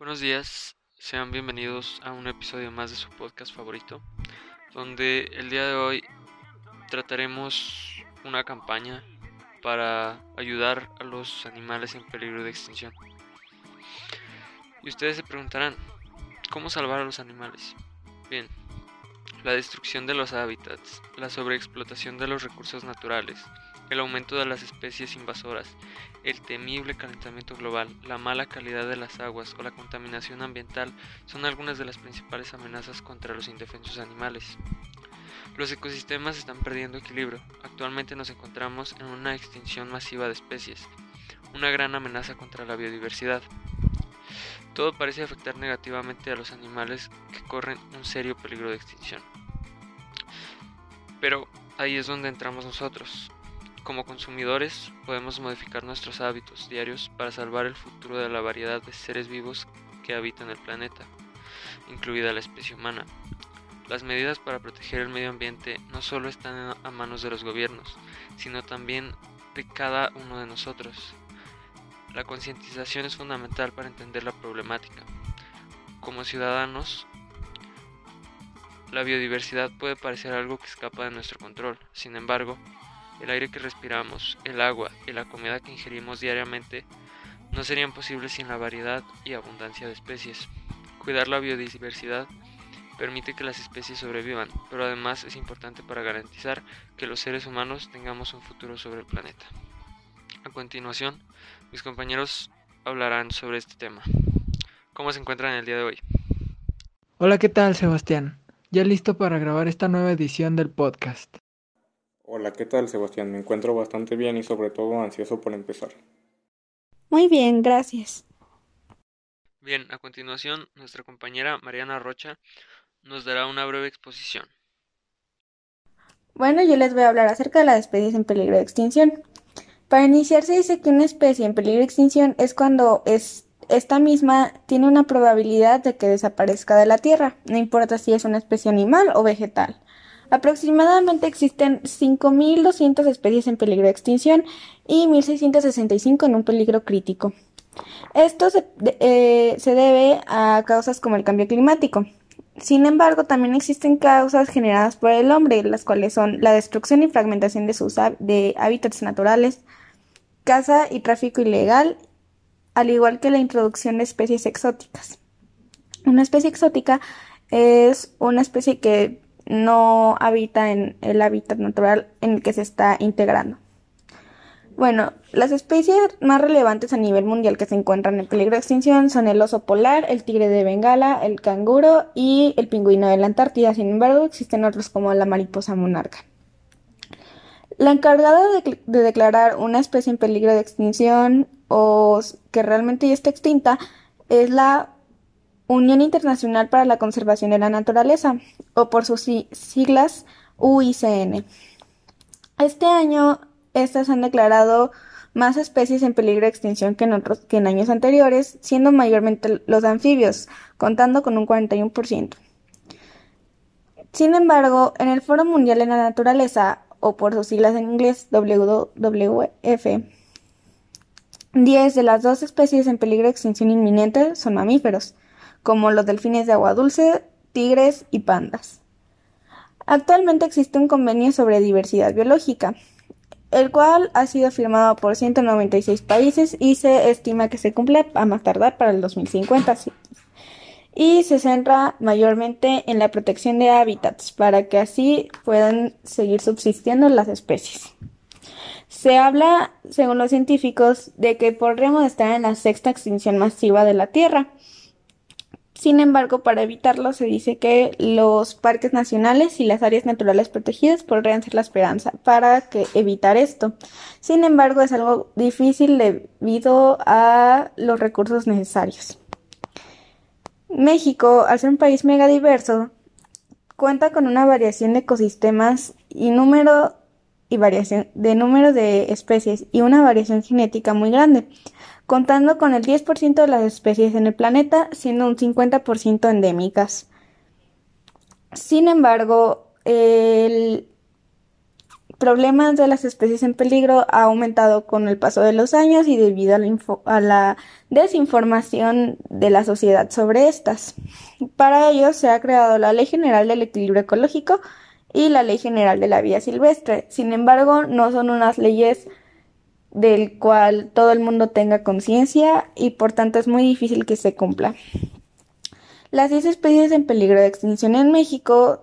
Buenos días, sean bienvenidos a un episodio más de su podcast favorito, donde el día de hoy trataremos una campaña para ayudar a los animales en peligro de extinción. Y ustedes se preguntarán, ¿cómo salvar a los animales? Bien, la destrucción de los hábitats, la sobreexplotación de los recursos naturales, el aumento de las especies invasoras, el temible calentamiento global, la mala calidad de las aguas o la contaminación ambiental son algunas de las principales amenazas contra los indefensos animales. Los ecosistemas están perdiendo equilibrio. Actualmente nos encontramos en una extinción masiva de especies, una gran amenaza contra la biodiversidad. Todo parece afectar negativamente a los animales que corren un serio peligro de extinción. Pero ahí es donde entramos nosotros. Como consumidores podemos modificar nuestros hábitos diarios para salvar el futuro de la variedad de seres vivos que habitan el planeta, incluida la especie humana. Las medidas para proteger el medio ambiente no solo están a manos de los gobiernos, sino también de cada uno de nosotros. La concientización es fundamental para entender la problemática. Como ciudadanos, la biodiversidad puede parecer algo que escapa de nuestro control, sin embargo, el aire que respiramos, el agua y la comida que ingerimos diariamente no serían posibles sin la variedad y abundancia de especies. Cuidar la biodiversidad permite que las especies sobrevivan, pero además es importante para garantizar que los seres humanos tengamos un futuro sobre el planeta. A continuación, mis compañeros hablarán sobre este tema. ¿Cómo se encuentran el día de hoy? Hola, ¿qué tal Sebastián? Ya listo para grabar esta nueva edición del podcast. Hola, ¿qué tal Sebastián? Me encuentro bastante bien y sobre todo ansioso por empezar. Muy bien, gracias. Bien, a continuación, nuestra compañera Mariana Rocha nos dará una breve exposición. Bueno, yo les voy a hablar acerca de las especies en peligro de extinción. Para iniciar se dice que una especie en peligro de extinción es cuando es, esta misma tiene una probabilidad de que desaparezca de la Tierra, no importa si es una especie animal o vegetal. Aproximadamente existen 5.200 especies en peligro de extinción y 1.665 en un peligro crítico. Esto se, eh, se debe a causas como el cambio climático, sin embargo, también existen causas generadas por el hombre, las cuales son la destrucción y fragmentación de sus de hábitats naturales, caza y tráfico ilegal, al igual que la introducción de especies exóticas. Una especie exótica es una especie que no habita en el hábitat natural en el que se está integrando. Bueno, las especies más relevantes a nivel mundial que se encuentran en peligro de extinción son el oso polar, el tigre de Bengala, el canguro y el pingüino de la Antártida. Sin embargo, existen otros como la mariposa monarca. La encargada de, declarar una especie en peligro de extinción o que realmente ya está extinta es la Unión Internacional para la Conservación de la Naturaleza, o por sus siglas UICN. Este año estas han declarado más especies en peligro de extinción que en, otros, que en años anteriores, siendo mayormente los anfibios, contando con un 41%. Sin embargo, en el Foro Mundial de la Naturaleza, o por sus siglas en inglés WWF, 10 de las dos especies en peligro de extinción inminente son mamíferos, como los delfines de agua dulce, tigres y pandas. Actualmente existe un convenio sobre diversidad biológica, el cual ha sido firmado por 196 países y se estima que se cumple a más tardar para el 2050. Y se centra mayormente en la protección de hábitats para que así puedan seguir subsistiendo las especies. Se habla, según los científicos, de que podríamos estar en la sexta extinción masiva de la Tierra sin embargo, para evitarlo se dice que los parques nacionales y las áreas naturales protegidas podrían ser la esperanza para que evitar esto. Sin embargo, es algo difícil debido a los recursos necesarios. México, al ser un país megadiverso, cuenta con una variación de ecosistemas y número y variación de número de especies y una variación genética muy grande contando con el 10% de las especies en el planeta, siendo un 50% endémicas. Sin embargo, el problemas de las especies en peligro ha aumentado con el paso de los años y debido a la, a la, desinformación de la sociedad sobre estas. Para ello se ha creado la Ley General del Equilibrio Ecológico y la Ley General de la Vida Silvestre. Sin embargo, no son unas leyes del cual todo el mundo tenga conciencia y por tanto es muy difícil que se cumpla. Las 10 especies en peligro de extinción en México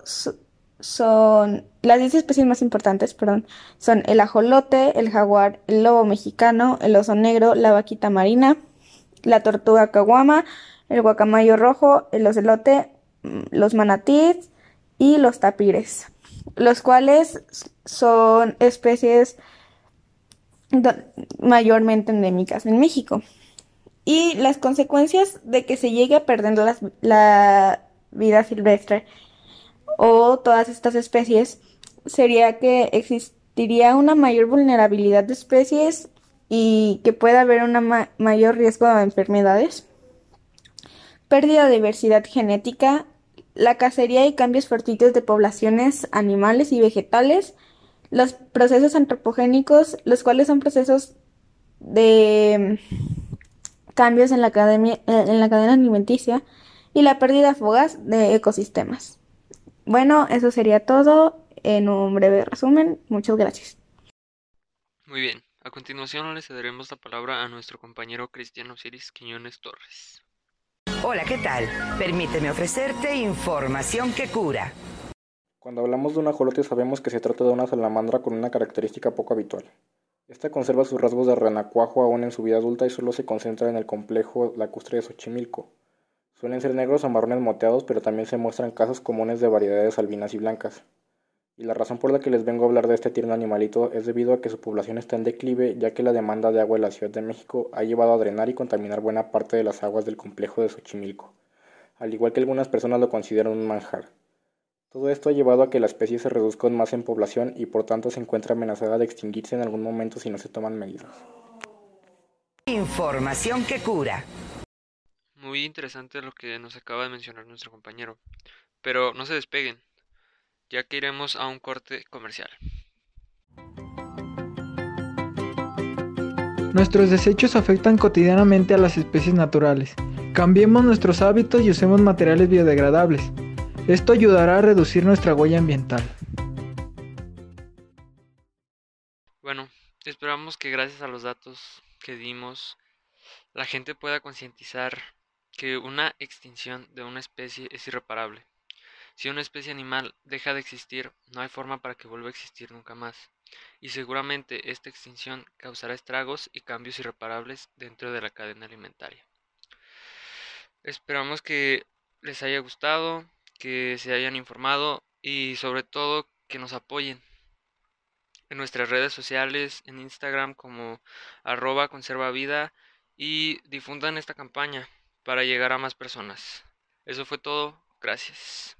son las 10 especies más importantes, perdón, son el ajolote, el jaguar, el lobo mexicano, el oso negro, la vaquita marina, la tortuga caguama, el guacamayo rojo, el ocelote, mm, los manatíes y los tapires, los cuales son especies mayormente endémicas en México. Y las consecuencias de que se llegue a perder la vida silvestre o todas estas especies sería que existiría una mayor vulnerabilidad de especies y que pueda haber un mayor riesgo de enfermedades, pérdida de diversidad genética, la cacería y cambios fortuitos de poblaciones animales y vegetales, los procesos antropogénicos, los cuales son procesos de cambios en la, en la cadena alimenticia, y la pérdida fugaz de ecosistemas. Bueno, eso sería todo en un breve resumen. Muchas gracias. Muy bien. A continuación le cederemos la palabra a nuestro compañero Cristiano Osiris Quiñones Torres. Hola, ¿qué tal? Permíteme ofrecerte información que cura. Cuando hablamos de un ajolote sabemos que se trata de una salamandra con una característica poco habitual. Esta conserva sus rasgos de renacuajo aún en su vida adulta y solo se concentra en el complejo lacustre de Xochimilco, Suelen ser negros o marrones moteados, pero también se muestran casos comunes de variedades albinas y blancas. Y la razón por la que les vengo a hablar de este tierno animalito es debido a que su población está en declive, ya que la demanda de agua en la Ciudad de México ha llevado a drenar y contaminar buena parte de las aguas del complejo de Xochimilco, al igual que algunas personas lo consideran un manjar. Todo esto ha llevado a que la especie se reduzca más en población y por tanto se encuentra amenazada de extinguirse en algún momento si no se toman medidas. Información que cura. Muy interesante lo que nos acaba de mencionar nuestro compañero. Pero no se despeguen, ya que iremos a un corte comercial. Nuestros desechos afectan cotidianamente a las especies naturales. Cambiemos nuestros hábitos y usemos materiales biodegradables. Esto ayudará a reducir nuestra huella ambiental. Bueno, esperamos que gracias a los datos que dimos, la gente pueda concientizar que una extinción de una especie es irreparable. Si una especie animal deja de existir, no hay forma para que vuelva a existir nunca más, y seguramente esta extinción causará estragos y cambios irreparables dentro de la cadena alimentaria. Esperamos que les haya gustado, que se hayan informado y sobre todo que nos apoyen en nuestras redes sociales, en Instagram como arroba conserva vida y difundan esta campaña para llegar a más personas. Eso fue todo. Gracias.